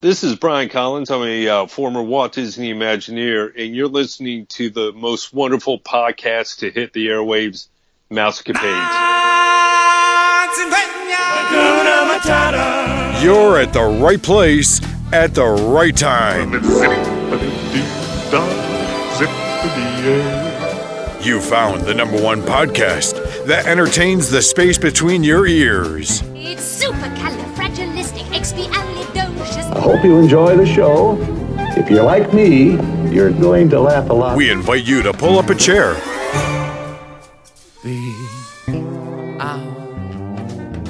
This is Brian Collins. I'm a uh, former Walt Disney Imagineer, and you're listening to the most wonderful podcast to hit the airwaves, Mousecapades. You're at the right place at the right time. You found the number one podcast that entertains the space between your ears. It's supercalifragilisticexpialidocious. I hope you enjoy the show. If you're like me, you're going to laugh a lot. We invite you to pull up a chair,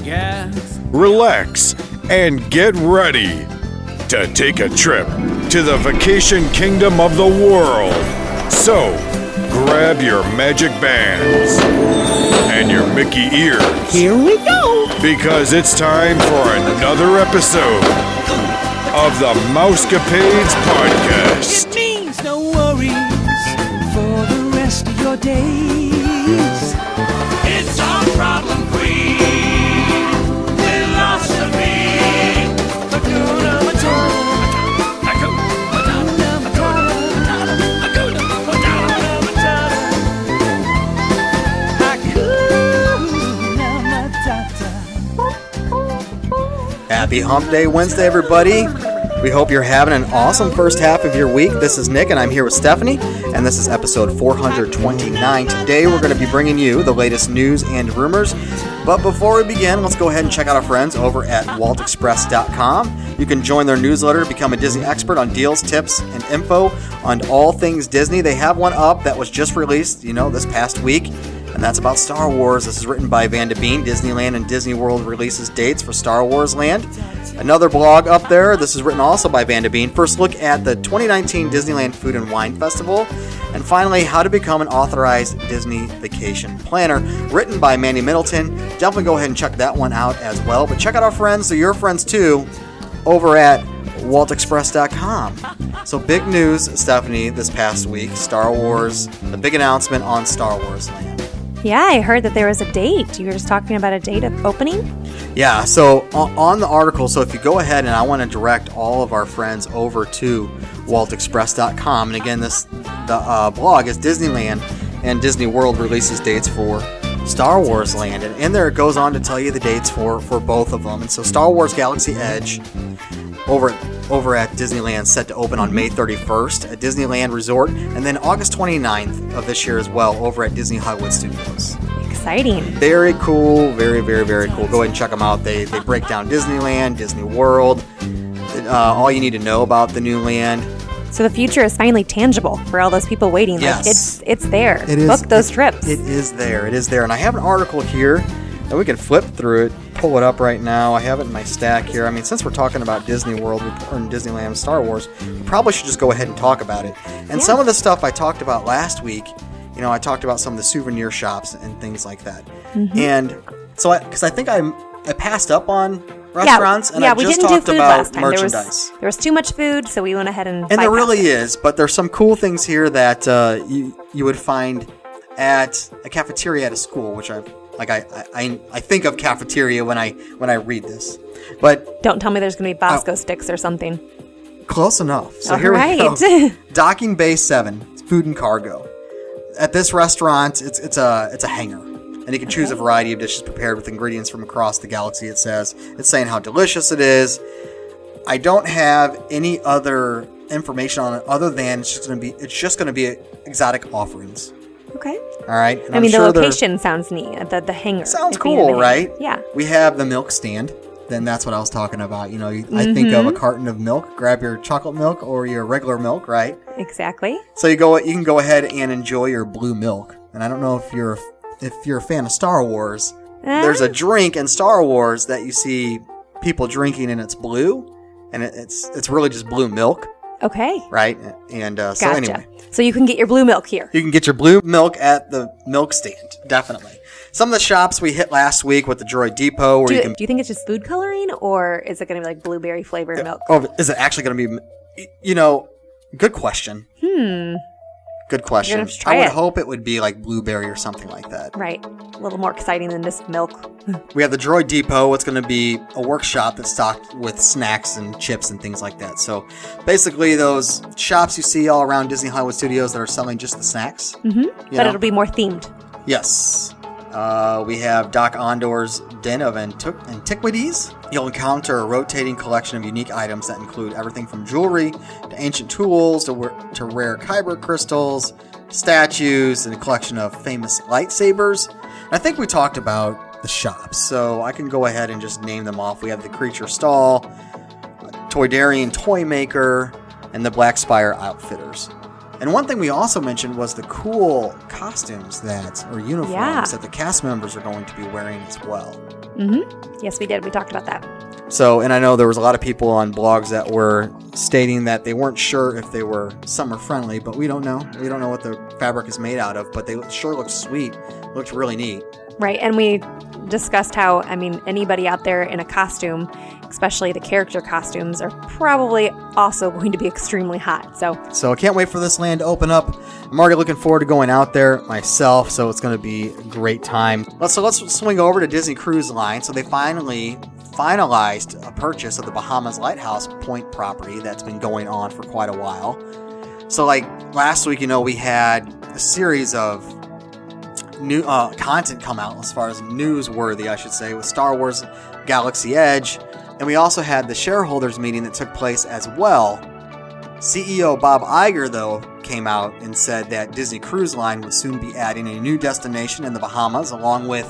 Gas. relax, and get ready to take a trip to the vacation kingdom of the world. So, grab your magic bands and your Mickey ears. Here we go. Because it's time for another episode of the Mousecapades Podcast. It means no worries for the rest of your. Happy Hump Day Wednesday, everybody. We hope you're having an awesome first half of your week. This is Nick, and I'm here with Stephanie, and this is episode 429. Today, we're going to be bringing you the latest news and rumors. But before we begin, let's go ahead and check out our friends over at waltexpress.com. You can join their newsletter, become a Disney expert on deals, tips, and info on all things Disney. They have one up that was just released, you know, this past week and that's about Star Wars. This is written by Vanda Bean. Disneyland and Disney World releases dates for Star Wars Land. Another blog up there. This is written also by Vanda Bean. First look at the 2019 Disneyland Food and Wine Festival. And finally, how to become an authorized Disney vacation planner, written by Mandy Middleton. Definitely go ahead and check that one out as well. But check out our friends, they're your friends too, over at waltexpress.com. So big news, Stephanie, this past week. Star Wars, the big announcement on Star Wars Land. Yeah, I heard that there was a date. You were just talking about a date of opening? Yeah, so on the article, so if you go ahead and I want to direct all of our friends over to waltexpress.com, and again, this the uh, blog is Disneyland and Disney World releases dates for Star Wars Land, and in there it goes on to tell you the dates for for both of them. And so Star Wars Galaxy Edge over over at Disneyland set to open on May 31st at Disneyland Resort, and then August 29th of this year as well over at Disney Hollywood Studios Exciting. very cool very very very cool go ahead and check them out they they break down disneyland disney world uh, all you need to know about the new land So the future is finally tangible for all those people waiting. Yes. Like it's it's there. It is- Book those trips. it is there it is there and i have an article here that we can flip through it pull it up right now i have it in my stack here i mean since we're talking about disney world or disneyland star wars we probably should just go ahead and talk about it and some of the stuff i talked about last week you know i talked about some of the souvenir shops and things like that Mm-hmm. and so i because i think I'm i passed up on restaurants and yeah, i we just didn't do food about last time. merchandise There was, there was too much food, so we went ahead and and there really it. is, but there's some cool things here that uh, you you would find at a cafeteria at a school, which I like. I, I I think of cafeteria when I when I read this, but Don't tell me there's going to be Oh. Bosco sticks or something. close enough. So All here we right. go. Docking Bay Seven, food and cargo. At this restaurant, it's it's a it's a hangar, and you can choose a variety of dishes prepared with ingredients from across the galaxy. It says it's saying how delicious it is. I don't have any other information on it other than it's just going to be it's just going to be exotic offerings. Okay. All right. And I I'm mean, sure the location sounds neat. The the hangar sounds at the end of cool, right? Yeah. We have the milk stand. Then that's what I was talking about. You know, you, I think of a mm-hmm. carton of milk. Grab your chocolate milk or your regular milk, right? Exactly. So you go, you can go ahead and enjoy your blue milk. And I don't know if you're if you're a fan of Star Wars. Eh? There's a drink in Star Wars that you see people drinking, and it's blue, and it's it's really just blue milk, Okay. right? And uh, so Gotcha. anyway, So you can get your blue milk here. you can get your blue milk at the milk stand, definitely. Some of the shops we hit last week with the Droid Depot, where Do you you, can. do you think it's just food coloring, or is it going to be like blueberry flavored milk? Oh, is it actually going to be? You know, good question. Hmm. Good question. I would it. hope it would be like blueberry or something like that. Right. A little more exciting than just milk. We have the Droid Depot. It's going to be a workshop that's stocked with snacks and chips and things like that. So basically, those shops you see all around Disney Hollywood Studios that are selling just the snacks. hmm But know? it'll be more themed. Yes. Uh, we have Dok-Ondar's Den of Antiq- Antiquities. You'll encounter a rotating collection of unique items that include everything from jewelry to ancient tools to, to rare kyber crystals, statues, and a collection of famous lightsabers. I think we talked about the shops, so I can go ahead and just name them off. We have the Creature Stall, Toydarian Toy Maker, and the Black Spire Outfitters. And one thing we also mentioned was the cool costumes that, or uniforms Yeah. that the cast members are going to be wearing as well. hmm Yes, we did. We talked about that. So, and I know there was a lot of people on blogs that were stating that they weren't sure if they were summer friendly, but we don't know. We don't know what the fabric is made out of, but they sure look sweet. Looked really neat. Right. And we discussed how, I mean, anybody out there in a costume, especially the character costumes, are probably also going to be extremely hot. So, So I can't wait for this land to open up. I'm already looking forward to going out there myself, so it's going to be a great time. So let's swing over to Disney Cruise Line. So they finally finalized a purchase of the Bahamas Lighthouse Point property that's been going on for quite a while. So like last week, you know, we had a series of new uh, content come out as far as newsworthy, I should say, with Star Wars Galaxy Edge, and we also had the shareholders meeting that took place as well. CEO Bob Iger, though, came out and said that Disney Cruise Line would soon be adding a new destination in the Bahamas, along with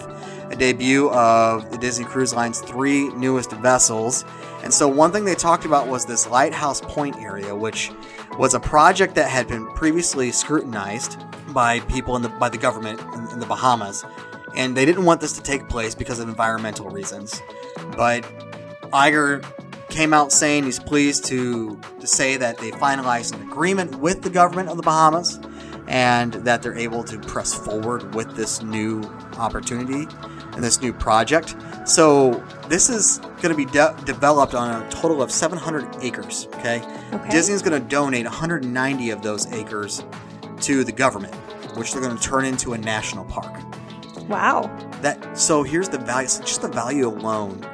a debut of the Disney Cruise Line's three newest vessels. And so, one thing they talked about was this Lighthouse Point area, which was a project that had been previously scrutinized by people in the by the government in, in the Bahamas, and they didn't want this to take place because of environmental reasons. But Iger came out saying he's pleased to, to say that they finalized an agreement with the government of the Bahamas and that they're able to press forward with this new opportunity and this new project. So this is going to be de- developed on a total of 700 acres. Okay, Okay. Disney's going to donate 190 of those acres to the government, which they're going to turn into a national park. wow. That so here's the value, so just the value alone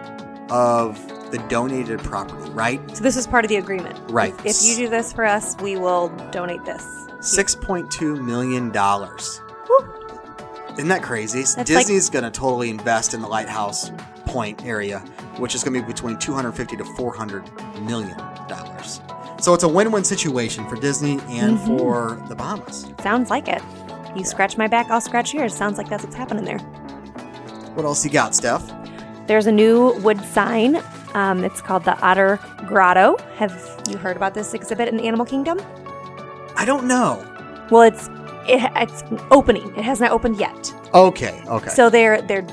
of the donated property, right? So, this is part of the agreement. Right. If, if you do this for us, we will donate this. Six point two million dollars. Isn't that crazy? That's Disney's going to totally invest in the Lighthouse Point area, which is going to be between 250 to 400 million dollars. So it's a win-win situation for Disney and Mm-hmm. for the Bahamas. Sounds like it. You scratch my back, I'll scratch yours. Sounds like that's what's happening there. What else you got, Steph? There's a new wood sign. Um, it's called the Otter Grotto. Have you heard about this exhibit in Animal Kingdom? I don't know. Well, it's it, it's opening. It has not opened yet. Okay, okay. So they're they're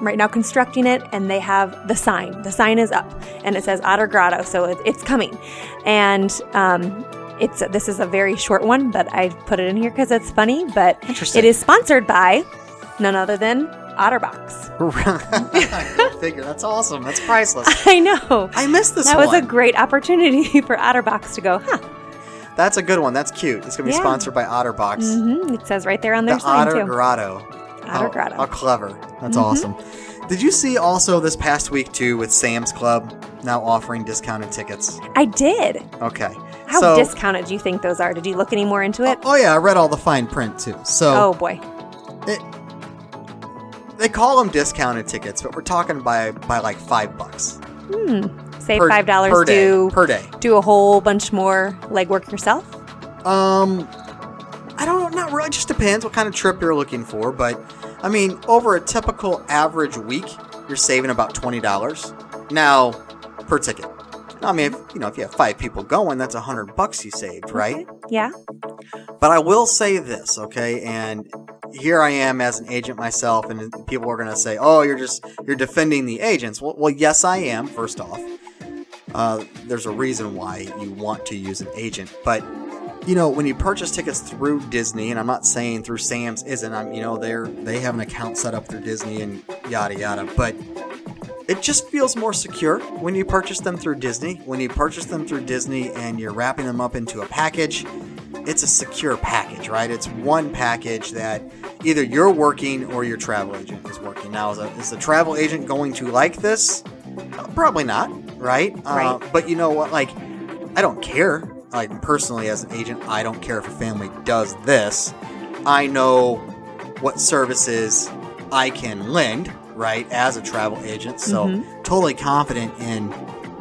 right now constructing it, and they have the sign. The sign is up, and it says Otter Grotto, so it, it's coming. And um, it's this is a very short one, but I put it in here because it's funny. But it is sponsored by none other than Otterbox. Figure. That's awesome. That's priceless. I know. I missed this that was a great opportunity for Otterbox to go, huh? That's a good one. That's cute. It's gonna be Yeah. sponsored by OtterBox. hmm It says right there on their The sign Otter too. Grotto. Otter How- Grotto. How clever. That's Mm-hmm. awesome. Did you see also this past week too with Sam's Club now offering discounted tickets? I did. Okay. How so, discounted do you think those are? Did you look any more into it? Oh yeah, I read all the fine print too. So oh boy. it, they call them discounted tickets, but we're talking by by like five bucks Hmm. Save per, five dollars per day. do per day. do a whole bunch more legwork yourself. Um, I don't know, not really. It just depends what kind of trip you're looking for. But I mean, over a typical average week, you're saving about twenty dollars now per ticket. I mean, if, you know, if you have five people going, that's a hundred bucks you saved, right? Yeah. But I will say this, okay? And here I am as an agent myself, and people are going to say, "Oh, you're just you're defending the agents." Well, well yes, I am. First off, uh, there's a reason why you want to use an agent, but you know when you purchase tickets through Disney, and I'm not saying through Sam's isn't. I'm you know they're they have an account set up through Disney and yada yada, but it just feels more secure when you purchase them through Disney. When you purchase them through Disney and you're wrapping them up into a package, it's a secure package, right? It's one package that either you're working or your travel agent is working. Now, is, a, is the travel agent going to like this? Uh, Probably not, right? Uh, Right. but you know what? Like, I don't care. Like, personally, as an agent, I don't care if a family does this. I know what services I can lend, right, as a travel agent. So, Mm-hmm. totally confident in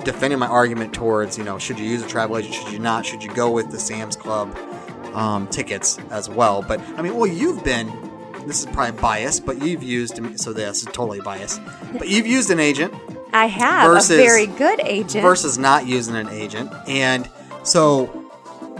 defending my argument towards, you know, should you use a travel agent, should you not, should you go with the Sam's Club um, tickets as well. But, I mean, well, you've been, this is probably biased, but you've used, so this is totally biased, but you've used an agent I have Versus- a very good agent. versus not using an agent. And so,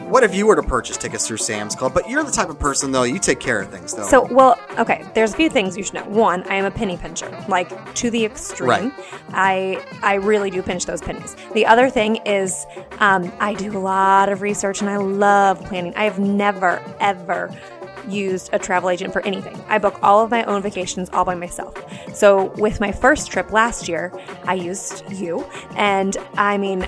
what if you were to purchase tickets through Sam's Club? But you're the type of person, though, you take care of things, though. So, well, okay. There's a few things you should know. One, I am a penny pincher, like to the extreme. Right. I I really do pinch those pennies. The other thing is, um, I do a lot of research and I love planning. I have never ever used a travel agent for anything. I book all of my own vacations all by myself. So with my first trip last year, I used you, and I mean.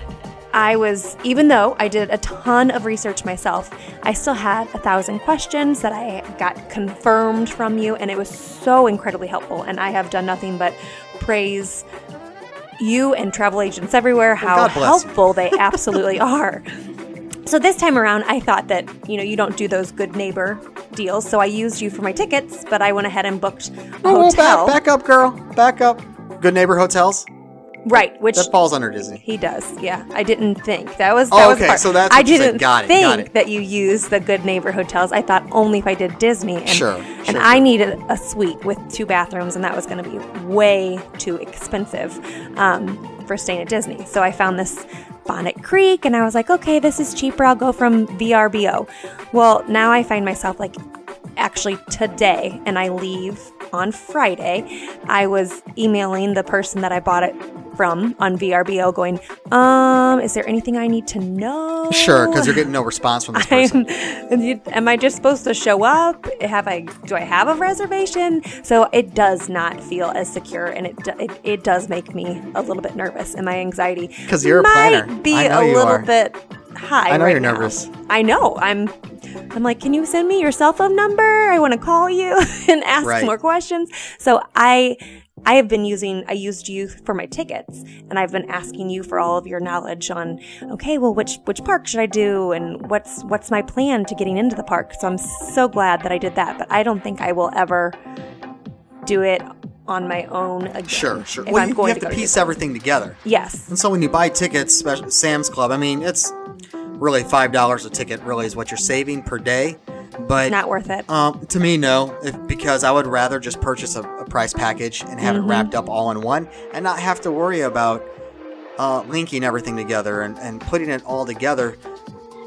I was, even though I did a ton of research myself, I still had a thousand questions that I got confirmed from you, and it was so incredibly helpful. And I have done nothing but praise you and travel agents everywhere how helpful they absolutely are. So this time around, I thought that you know you don't do those good neighbor deals, so I used you for my tickets, but I went ahead and booked a Oh, hotel. back, back up, girl. Back up. Good Neighbor Hotels? Right, which That falls under Disney. He does, yeah. I didn't think that was. That Oh, was okay, part. so that's I didn't Got it, think got it. that you use the Good Neighbor hotels. I thought only if I did Disney, and Sure, and sure, I needed a suite with two bathrooms, and that was going to be way too expensive um, for staying at Disney. So I found this Bonnet Creek, and I was like, okay, this is cheaper. I'll go from VRBO. Well, now I find myself like actually today and I leave on Friday, I was emailing the person that I bought it from on VRBO going, um, is there anything I need to know? Sure, because you're getting no response from this person. I'm, am I just supposed to show up? Have I? Do I have a reservation? So it does not feel as secure, and it it, it does make me a little bit nervous, and my anxiety because you're a might planner. be I know a little are. bit high. I know right you're now. nervous. I know. I'm. I'm like, can you send me your cell phone number? I want to call you and ask Right. more questions. So I. I have been using, I used you for my tickets and I've been asking you for all of your knowledge on, okay, well, which, which park should I do? And what's, what's my plan to getting into the park? So I'm so glad that I did that, but I don't think I will ever do it on my own again. Sure, sure. Well, I'm you, you have to to piece Disney. everything together. Yes. And so when you buy tickets, Sam's Club, I mean, it's really $5 a ticket, really, is what you're saving per day. But Not worth it. Um, to me, no, if, because I would rather just purchase a, a price package and have Mm-hmm. it wrapped up all in one and not have to worry about uh, linking everything together and, and putting it all together.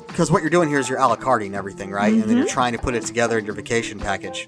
Because what you're doing here is you're a la carting everything, right? And then Mm-hmm. you're trying to put it together in your vacation package.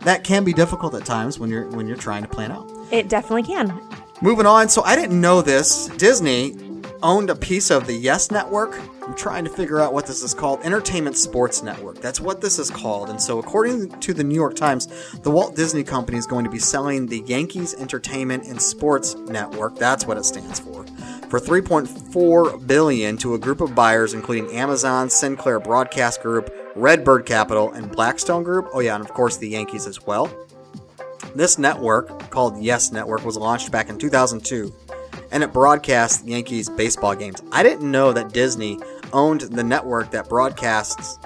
That can be difficult at times when you're when you're trying to plan out. It definitely can. Moving on, so I didn't know this. Disney owned a piece of the Yes Network. I'm trying to figure out what this is called. Entertainment Sports Network. That's what this is called. And so, according to the New York Times, the Walt Disney Company is going to be selling the Yankees Entertainment and Sports Network. That's what it stands for. For 3.4 billion to a group of buyers including Amazon, Sinclair Broadcast Group, Redbird Capital, and Blackstone Group. Oh yeah, and of course the Yankees as well. This network, called Yes Network, was launched back in 2002 and it broadcasts Yankees baseball games. I didn't know that Disney owned the network that broadcasts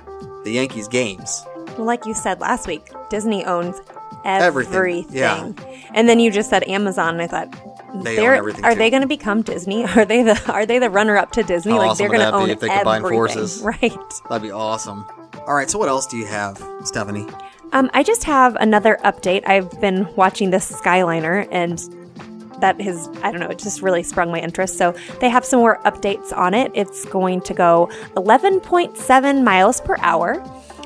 the Yankees games. Well, like you said last week, Disney owns Everything, everything. yeah. And then you just said Amazon, and I thought, They they're- own everything, Are too. they going to become Disney? Are they the Are they the runner up to Disney? How like awesome they're going to own if they combine everything, forces? right? That'd be awesome. All right, so what else do you have, Stephanie? Um, I just have another update. I've been watching this Skyliner, and that has I don't know. It just really sprung my interest. So they have some more updates on it. It's going to go 11.7 miles per hour.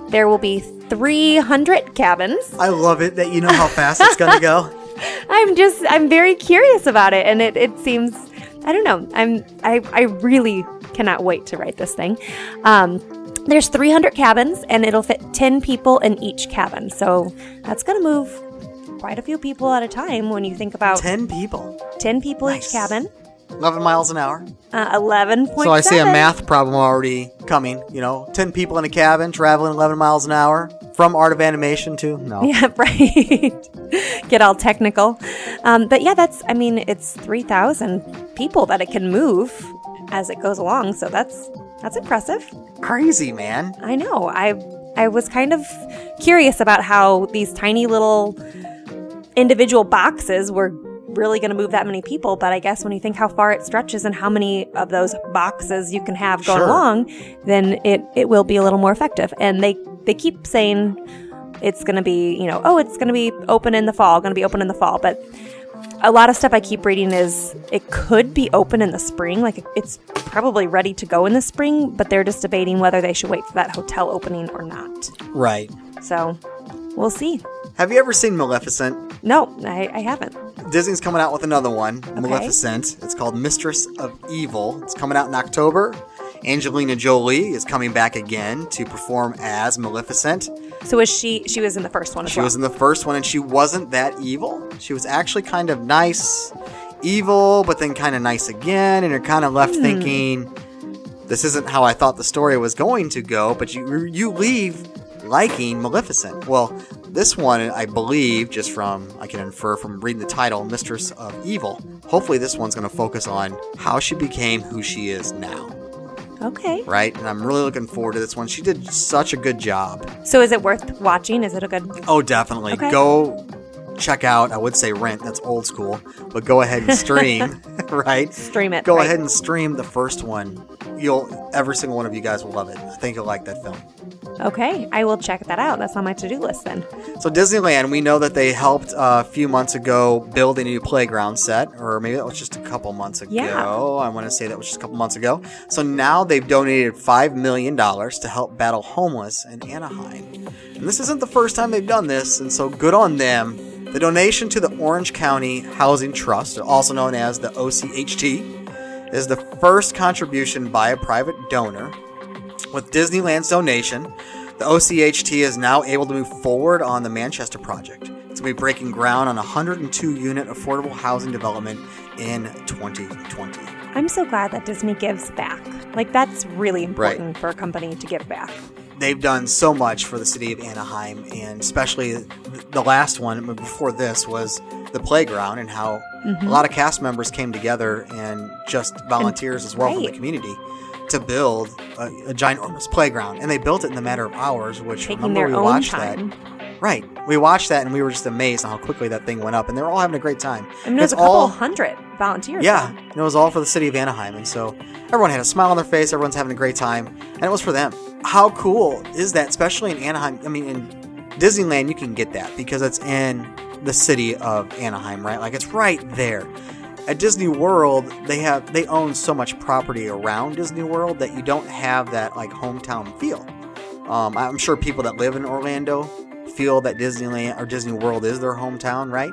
There will be 300 cabins. I love it that you know how fast it's going to go. I'm just I'm very curious about it and it, it seems I don't know. I'm I, I really cannot wait to write this thing. Um there's 300 cabins and it'll fit 10 people in each cabin. So that's going to move quite a few people at a time when you think about 10, people. 10 people, Nice. each cabin. 11 miles an hour. Uh, 11.7. So I see a math problem already coming. You know, 10 people in a cabin traveling 11 miles an hour from Art of Animation to no. Yeah, right. Get all technical. Um, but yeah, that's, I mean, it's 3,000 people that it can move as it goes along. So that's, that's impressive. Crazy, man. I know. I, I was kind of curious about how these tiny little individual boxes were really going to move that many people. But I guess when you think how far it stretches and how many of those boxes you can have going Sure. along, then it, it will be a little more effective. And they, they keep saying it's going to be, you know, oh, it's going to be open in the fall, going to be open in the fall. But a lot of stuff I keep reading is it could be open in the spring. Like it's probably ready to go in the spring, but they're just debating whether they should wait for that hotel opening or not. Right. So we'll see. Have you ever seen Maleficent? No, I, I haven't. Disney's coming out with another one, Maleficent. It's called Mistress of Evil. It's coming out in October. Angelina Jolie is coming back again to perform as Maleficent. So was she? She was in the first one as She well. was in the first one and she wasn't that evil. She was actually kind of nice, evil, but then kind of nice again. And you're kind of left hmm. thinking, this isn't how I thought the story was going to go. But you you leave liking Maleficent. Well, this one, I believe, just from I can infer from reading the title, Mistress of Evil. Hopefully, this one's going to focus on how she became who she is now, okay. right? And I'm really looking forward to this one. She did such a good job. So is it worth watching? Is it a good? Oh, definitely. Okay. Go check out. I would say rent. That's old school, but go ahead and stream. right? Stream it, Go right. ahead and stream the first one. You'll every single one of you guys will love it. I think you'll like that film. Okay, I will check that out. That's on my to-do list then. So Disneyland, we know that they helped uh, a few months ago build a new playground set, or maybe that was just a couple months ago. Yeah. I want to say that was just a couple months ago. So now they've donated five million dollars to help battle homeless in Anaheim. And this isn't the first time they've done this, and so good on them. The donation to the Orange County Housing Trust, also known as the OCHT, is the first contribution by a private donor. With Disneyland's donation, the OCHT is now able to move forward on the Manchester project. It's going to be breaking ground on a 102 unit affordable housing development in 2020. I'm so glad that Disney gives back. Like that's really important for a company to give back. They've done so much for the city of Anaheim, and especially the last one before this was the playground, and how mm-hmm. a lot of cast members came together and just volunteers as well from the community to build a, a ginormous playground. And they built it in a matter of hours, which Taking remember we watched time. that. Right. We watched that and we were just amazed on how quickly that thing went up, and they were all having a great time. I mean, there's was a couple all- hundred volunteers. yeah, and it was all for the city of Anaheim, and so everyone had a smile on their face. Everyone's having a great time, and it was for them. How cool is that? Especially in Anaheim. I mean, in Disneyland, you can get that because it's in the city of Anaheim, right? Like it's right there. At Disney World, they have they own so much property around Disney World that you don't have that like hometown feel. Um, I'm sure people that live in Orlando feel that Disneyland or Disney World is their hometown, right?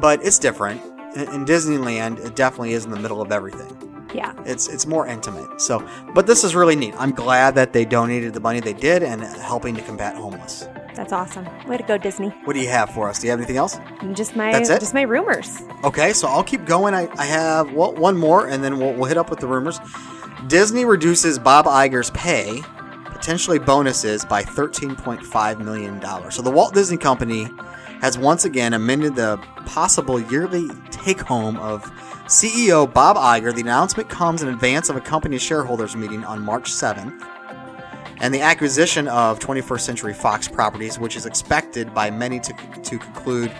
But it's different. In, in Disneyland, it definitely is in the middle of everything. Yeah. It's it's more intimate. So, but this is really neat. I'm glad that they donated the money they did and helping to combat homeless. That's awesome. Way to go, Disney. What do you have for us? Do you have anything else? Just my That's it? just my rumors. Okay, so I'll keep going. I, I have well, one more, and then we'll, we'll hit up with the rumors. Disney reduces Bob Iger's pay, potentially bonuses, by $13.5 million. So the Walt Disney Company has once again amended the possible yearly take home of CEO Bob Iger. The announcement comes in advance of a company shareholders meeting on March 7th. And the acquisition of 21st Century Fox properties, which is expected by many to, to conclude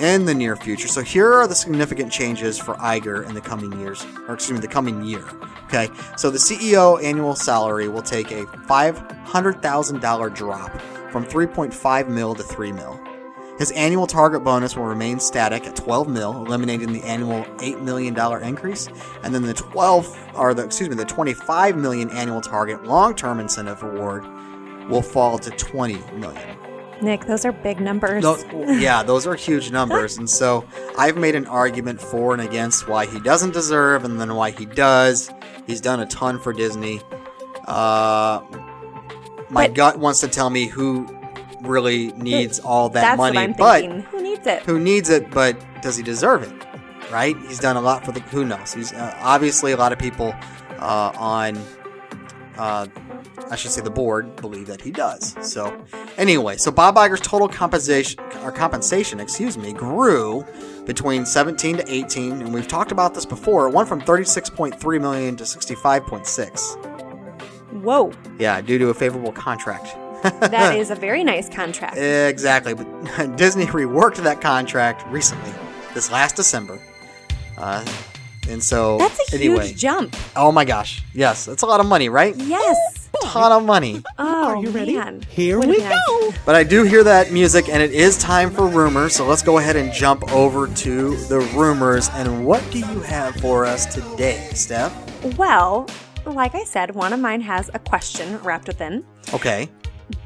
in the near future. So here are the significant changes for Iger in the coming years, or excuse me, the coming year. Okay, so the CEO annual salary will take a five hundred thousand dollar drop from three point five mil to three mil. His annual target bonus will remain static at 12 mil, eliminating the annual 8 million dollar increase, and then the 12 or the excuse me, the 25 million annual target long-term incentive award will fall to 20 million. Nick, those are big numbers. Those, yeah, those are huge numbers. And so I've made an argument for and against why he doesn't deserve and then why he does. He's done a ton for Disney. Uh, my But- gut wants to tell me who really needs all that That's money, but thinking. Who needs it? who needs it, but does he deserve it? Right? He's done a lot for the. Who knows? He's uh, obviously a lot of people uh, on uh, I should say the board believe that he does. So, anyway, so Bob Iger's total compensation or compensation, excuse me, grew between 17 to 18, and we've talked about this before. It went from 36.3 million to 65.6. Whoa, Yeah, due to a favorable contract. That is a very nice contract. Exactly, but Disney reworked that contract recently, this last December. Uh, and so, That's a anyway, huge jump. oh my gosh, yes, that's a lot of money, right? Yes. Ton of money. Oh, Are you ready? Man. Here What we a mess. go. But I do hear that music, and it is time for rumors. So let's go ahead and jump over to the rumors. And what do you have for us today, Steph? Well, like I said, one of mine has a question wrapped within. Okay.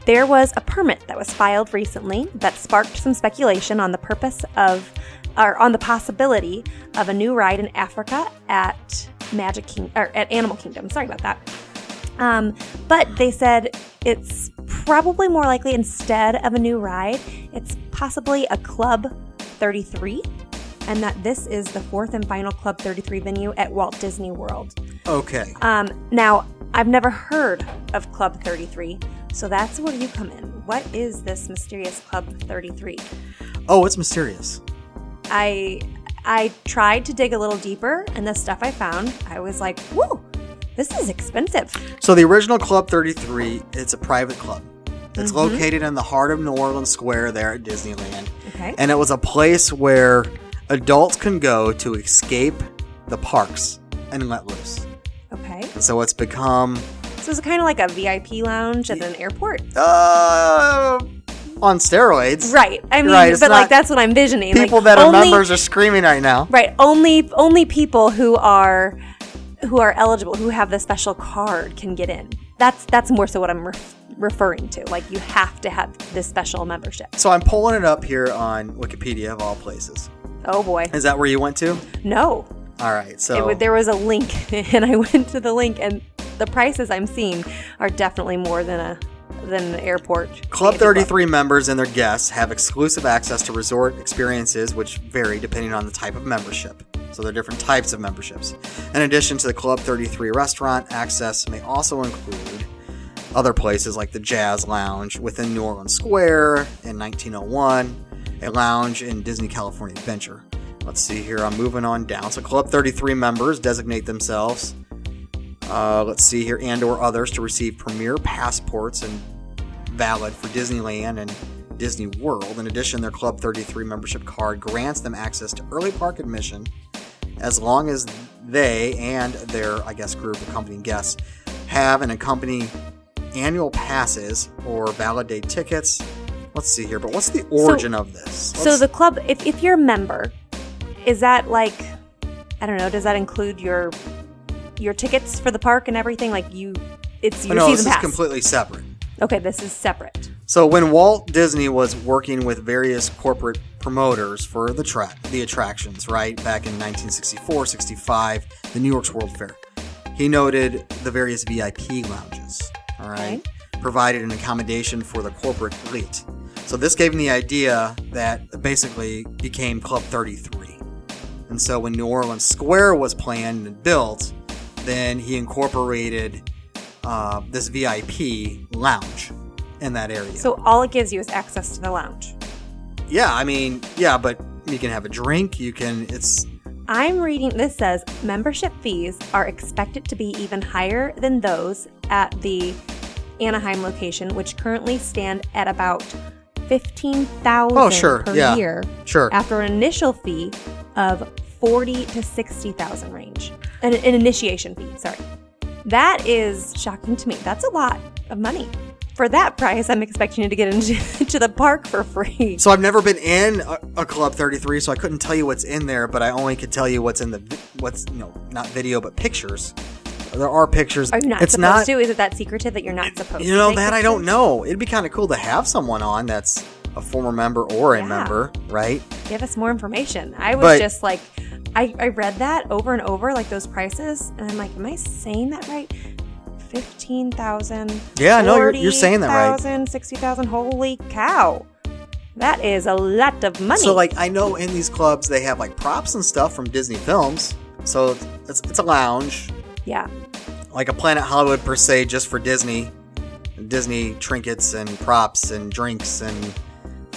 There was a permit that was filed recently that sparked some speculation on the purpose of, or on the possibility of a new ride in Africa at Magic King or at Animal Kingdom. Sorry about that. Um, but they said it's probably more likely instead of a new ride, it's possibly a Club 33, and that this is the fourth and final Club 33 venue at Walt Disney World. Okay. Um, now, I've never heard of Club 33, so that's where you come in. What is this mysterious Club 33? Oh, it's mysterious. I I tried to dig a little deeper, and the stuff I found, I was like, "Whoa, this is expensive." So the original Club 33, it's a private club. It's Mm-hmm. located in the heart of New Orleans Square there at Disneyland. Okay. And it was a place where adults can go to escape the parks and let loose. okay. And so it's become So it's kind of like a VIP lounge at an airport, uh on steroids. right? I mean, Right, but like that's what I'm envisioning. People like, that are only- members are screaming right now. Right. Only only people who are who are eligible, who have the special card, can get in. That's that's more so what I'm ref- referring to. Like you have to have this special membership. So I'm pulling it up here on Wikipedia of all places. Oh boy, Is that where you went to? no. All right. So It there was a link, and I went to the link, and the prices I'm seeing are definitely more than a than an airport. Club fancy club. 33 members and their guests have exclusive access to resort experiences, which vary depending on the type of membership. So there are different types of memberships. In addition to the Club 33 restaurant, access may also include other places like the Jazz Lounge within New Orleans Square in 1901, a lounge in Disney California Adventure. Let's see here, I'm moving on down. So Club 33 members designate themselves uh, let's see here, and or others to receive premier passports and valid for Disneyland and Disney World. In addition, their Club 33 membership card grants them access to early park admission as long as they and their, I guess, group of accompanying guests have an accompanying annual passes or valid day tickets. Let's see here, but what's the origin of this? So Let's- the club, if if you're a member, is that like, I don't know, does that include your your tickets for the park and everything? Like you, it's Oh, your no, this season is completely separate. okay, this is separate. So when Walt Disney was working with various corporate promoters for the track, the attractions, right back in 1964, 65, the New York's World Fair, he noted the various VIP lounges. All right, provided an accommodation for the corporate elite. So this gave him the idea that basically became Club 33. And so when New Orleans Square was planned and built, then he incorporated uh, this VIP lounge in that area. So all it gives you is access to the lounge. yeah, I mean, yeah, but you can have a drink. You can. It's I'm reading this says membership fees are expected to be even higher than those at the Anaheim location, which currently stand at about fifteen thousand Oh, sure, per yeah, year. sure. After an initial fee of forty to sixty thousand range, an, an initiation fee. Sorry, that is shocking to me. That's a lot of money. For that price, I'm expecting you to get into to the park for free. so I've never been in a, a Club 33, so I couldn't tell you what's in there, but I only could tell you what's in the vi- what's you know not video but pictures. There are pictures. Are you not it's supposed not, to? Is it that secretive that you're not supposed to? You know take that I don't know. It'd be kind of cool to have someone on that's a former member or a Yeah. member, right? Give us more information. I was But- just like, I, I read that over and over, like those prices, and I'm like, am I saying that right? Fifteen thousand. Yeah, no, you're- you're saying that right. 40,000, 60,000. Holy cow! That is a lot of money. So like I know in these clubs they have like props and stuff from Disney films. So it's it's a lounge. yeah, like a Planet Hollywood per se, just for Disney, Disney trinkets and props and drinks and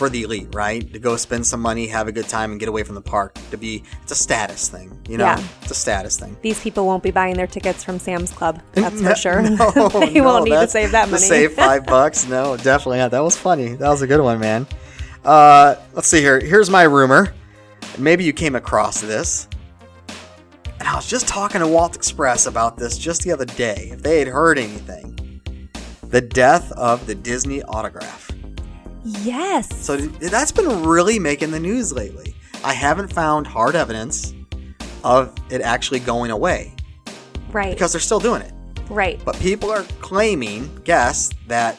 for the elite, right? To go spend some money, have a good time, and get away from the park. To be, it's a status thing, you know. Yeah. It's a status thing. These people won't be buying their tickets from Sam's Club. That's for sure. no, they no, won't need to save that to money. save five bucks? No, definitely not. That was funny. That was a good one, man. Uh, let's see here. Here's my rumor. Maybe you came across this. And I was just talking to Walt Express about this just the other day. If they had heard anything, the death of the Disney autograph. Yes. So that's been really making the news lately. I haven't found hard evidence of it actually going away right. because they're still doing it. right. But people are claiming, guess, that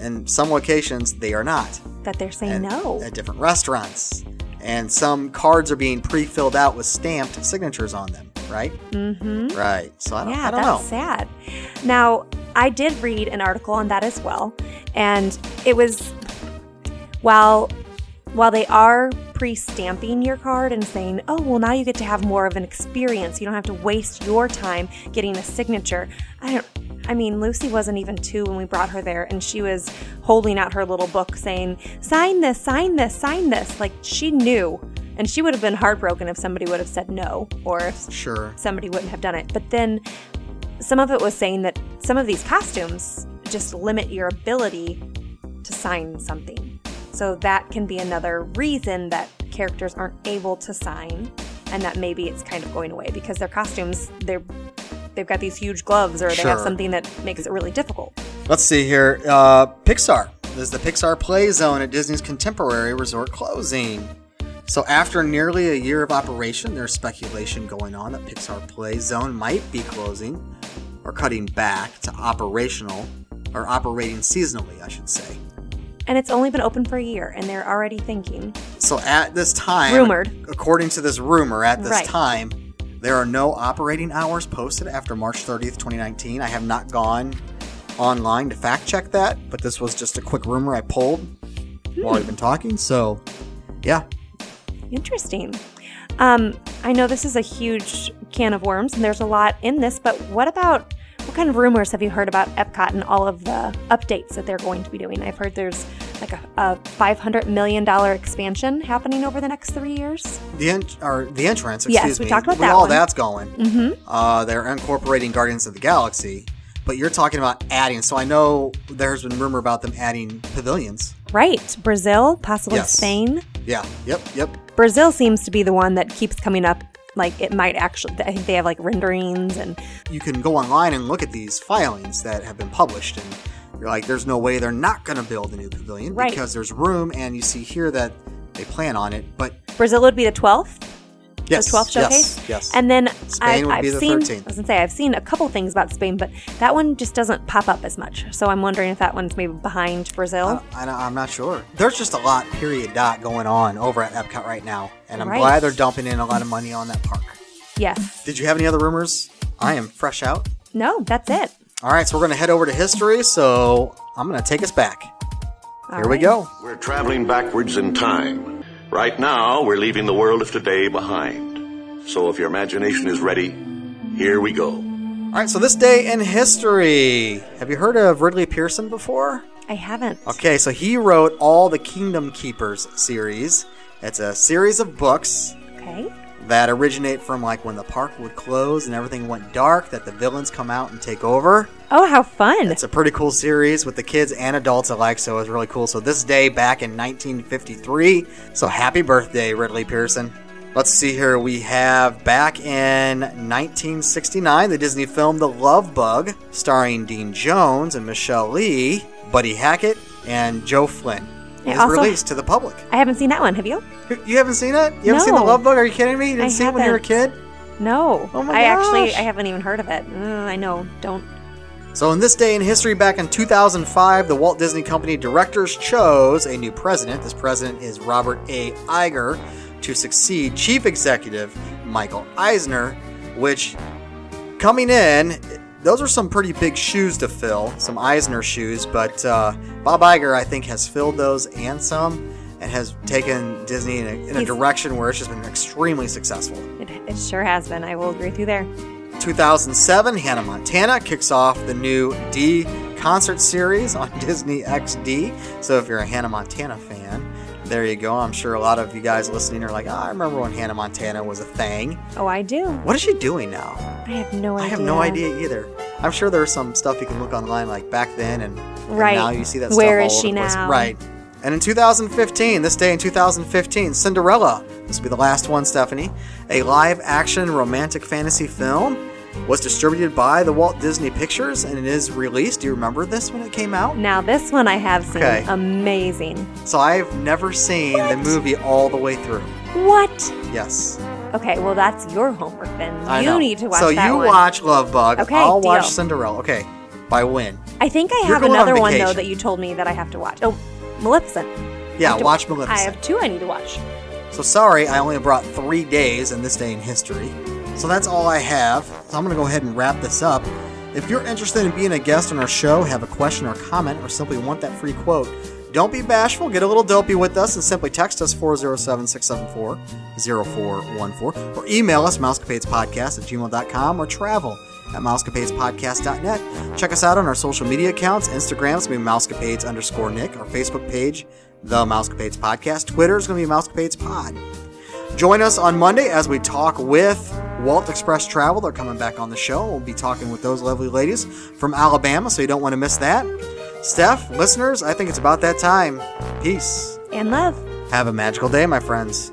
in some locations they are not. That they're saying And no. At different restaurants. And some cards are being pre filled out with stamped signatures on them, right? mm-hmm. Right. So I don't, know. Yeah, I don't that's know. sad. Now, I did read an article on that as well, and it was while while they are pre-stamping your card and saying, "Oh, well, now you get to have more of an experience. You don't have to waste your time getting a signature." I don't. I mean, Lucy wasn't even two when we brought her there, and she was holding out her little book saying, "Sign this, sign this, sign this." Like she knew, and she would have been heartbroken if somebody would have said no, or if Sure. somebody wouldn't have done it. But then some of it was saying that some of these costumes just limit your ability to sign something. So that can be another reason that characters aren't able to sign and that maybe it's kind of going away because their costumes they're they've got these huge gloves or they have something that makes it really difficult. Let's see here. Uh, Pixar. Is the Pixar Play Zone at Disney's Contemporary Resort closing. So, after nearly a year of operation, there's speculation going on that Pixar Play Zone might be closing or cutting back to operational or operating seasonally, I should say. And it's only been open for a year and they're already thinking. So, at this time, Rumored. according to this rumor, at this Right. time, there are no operating hours posted after March 30th, 2019. I have not gone online to fact check that, but this was just a quick rumor I pulled while we've been talking. So, yeah, Interesting. Um, I know this is a huge can of worms, and there's a lot in this, but what about what kind of rumors have you heard about Epcot and all of the updates that they're going to be doing? I've heard there's like a, a $500 million expansion happening over the next three years. the en- or the entrance. Yes, Excuse we me. talked about where that all one. that's going. Mm-hmm. Uh, they're incorporating Guardians of the Galaxy, but you're talking about adding. So I know there's been rumor about them adding pavilions. Right. Brazil, possibly Yes. Spain. Yeah. Yep. Yep. Brazil seems to be the one that keeps coming up. Like it might actually, I think they have like renderings and you can go online and look at these filings that have been published and you're like there's no way they're not going to build a new pavilion Right. because there's room and you see here that they plan on it but Brazil would be the 12th. Yes the 12th showcase. yes, yes. And then Spain I, would I've be the seen, 13th. I was gonna say I've seen a couple things about Spain, but that one just doesn't pop up as much. So I'm wondering if that one's maybe behind Brazil. Uh, I, I, am not sure there's just a lot period dot going on over at epcot right now and i'm Right. glad they're dumping in a lot of money on that park yes. did you have any other rumors i am fresh out No, that's it. all right so we're going to head over to history so i'm going to take us back All here we go We're traveling backwards in time. Right now, we're leaving the world of today behind. So if your imagination is ready, here we go. all right so this day in history have you heard of ridley pearson before I haven't. Okay, so he wrote all the Kingdom Keepers series. It's a series of books Okay. that originate from like when the park would close and everything went dark, that the villains come out and take over. Oh, how fun! It's a pretty cool series with the kids and adults alike, so it's really cool. So this day back in 1953, so happy birthday, Ridley Pearson. Let's see here. We have back in 1969 the Disney film The Love Bug, starring Dean Jones and Michelle Lee, Buddy Hackett, and Joe Flynn. It Is released to the public. I haven't seen that one. Have you? You haven't seen it? You haven't seen The Love Bug? Are you kidding me? You didn't I see it when you were a kid? No. Oh my god. I actually. I haven't even heard of it. Uh, I know. Don't. So, in this day in history, back in 2005, the Walt Disney Company directors chose a new president. This president is Robert A. Iger to succeed Chief Executive Michael Eisner, which coming in, those are some pretty big shoes to fill, some Eisner shoes, but uh, Bob Iger, I think, has filled those and some and has taken Disney in a, in a direction where it's just been extremely successful. It, it sure has been. I will agree with you there. 2007, Hannah Montana kicks off the new D concert series on Disney XD. So if you're a Hannah Montana fan, there you go. I'm sure a lot of you guys listening are like, oh, I remember when Hannah Montana was a thing. Oh, I do. What is she doing now? I have no idea. I have no idea either. I'm sure there's some stuff you can look online like back then and, and Right. now you see that Where stuff is all she over the place. now? Right. And in 2015, this day in 2015, Cinderella, this will be the last one, Stephanie, a live action romantic fantasy film, was distributed by the Walt Disney Pictures and it is released. Do you remember this when it came out? Now this one I have seen. Okay. Amazing. So I've never seen the movie all the way through. What? Yes. Okay, well that's your homework then. I you know. need to watch So that you one. watch Love Bug. Okay, I'll watch. Cinderella. Okay. By when? I think I You're have going on another one though that you told me that I have to watch. Oh, Maleficent. Yeah, to- watch Maleficent. I have two I need to watch. So sorry, I only brought three days in this day in history. So that's all I have. So I'm going to go ahead and wrap this up. If you're interested in being a guest on our show, have a question or comment, or simply want that free quote, don't be bashful. Get a little dopey with us and simply text us 407 674 0414 or email us mousecapadespodcast at gmail.com or travel at mousecapadespodcast.net. Check us out on our social media accounts. Instagram's going to be mousecapades underscore Nick. Our Facebook page, The Mousecapades Podcast. Twitter is going to be Mousecapades Pod. Join us on Monday as we talk with Walt Express Travel. They're coming back on the show. We'll be talking with those lovely ladies from Alabama, so you don't want to miss that. Steph, listeners, I think it's about that time. Peace. And love. Have a magical day, my friends.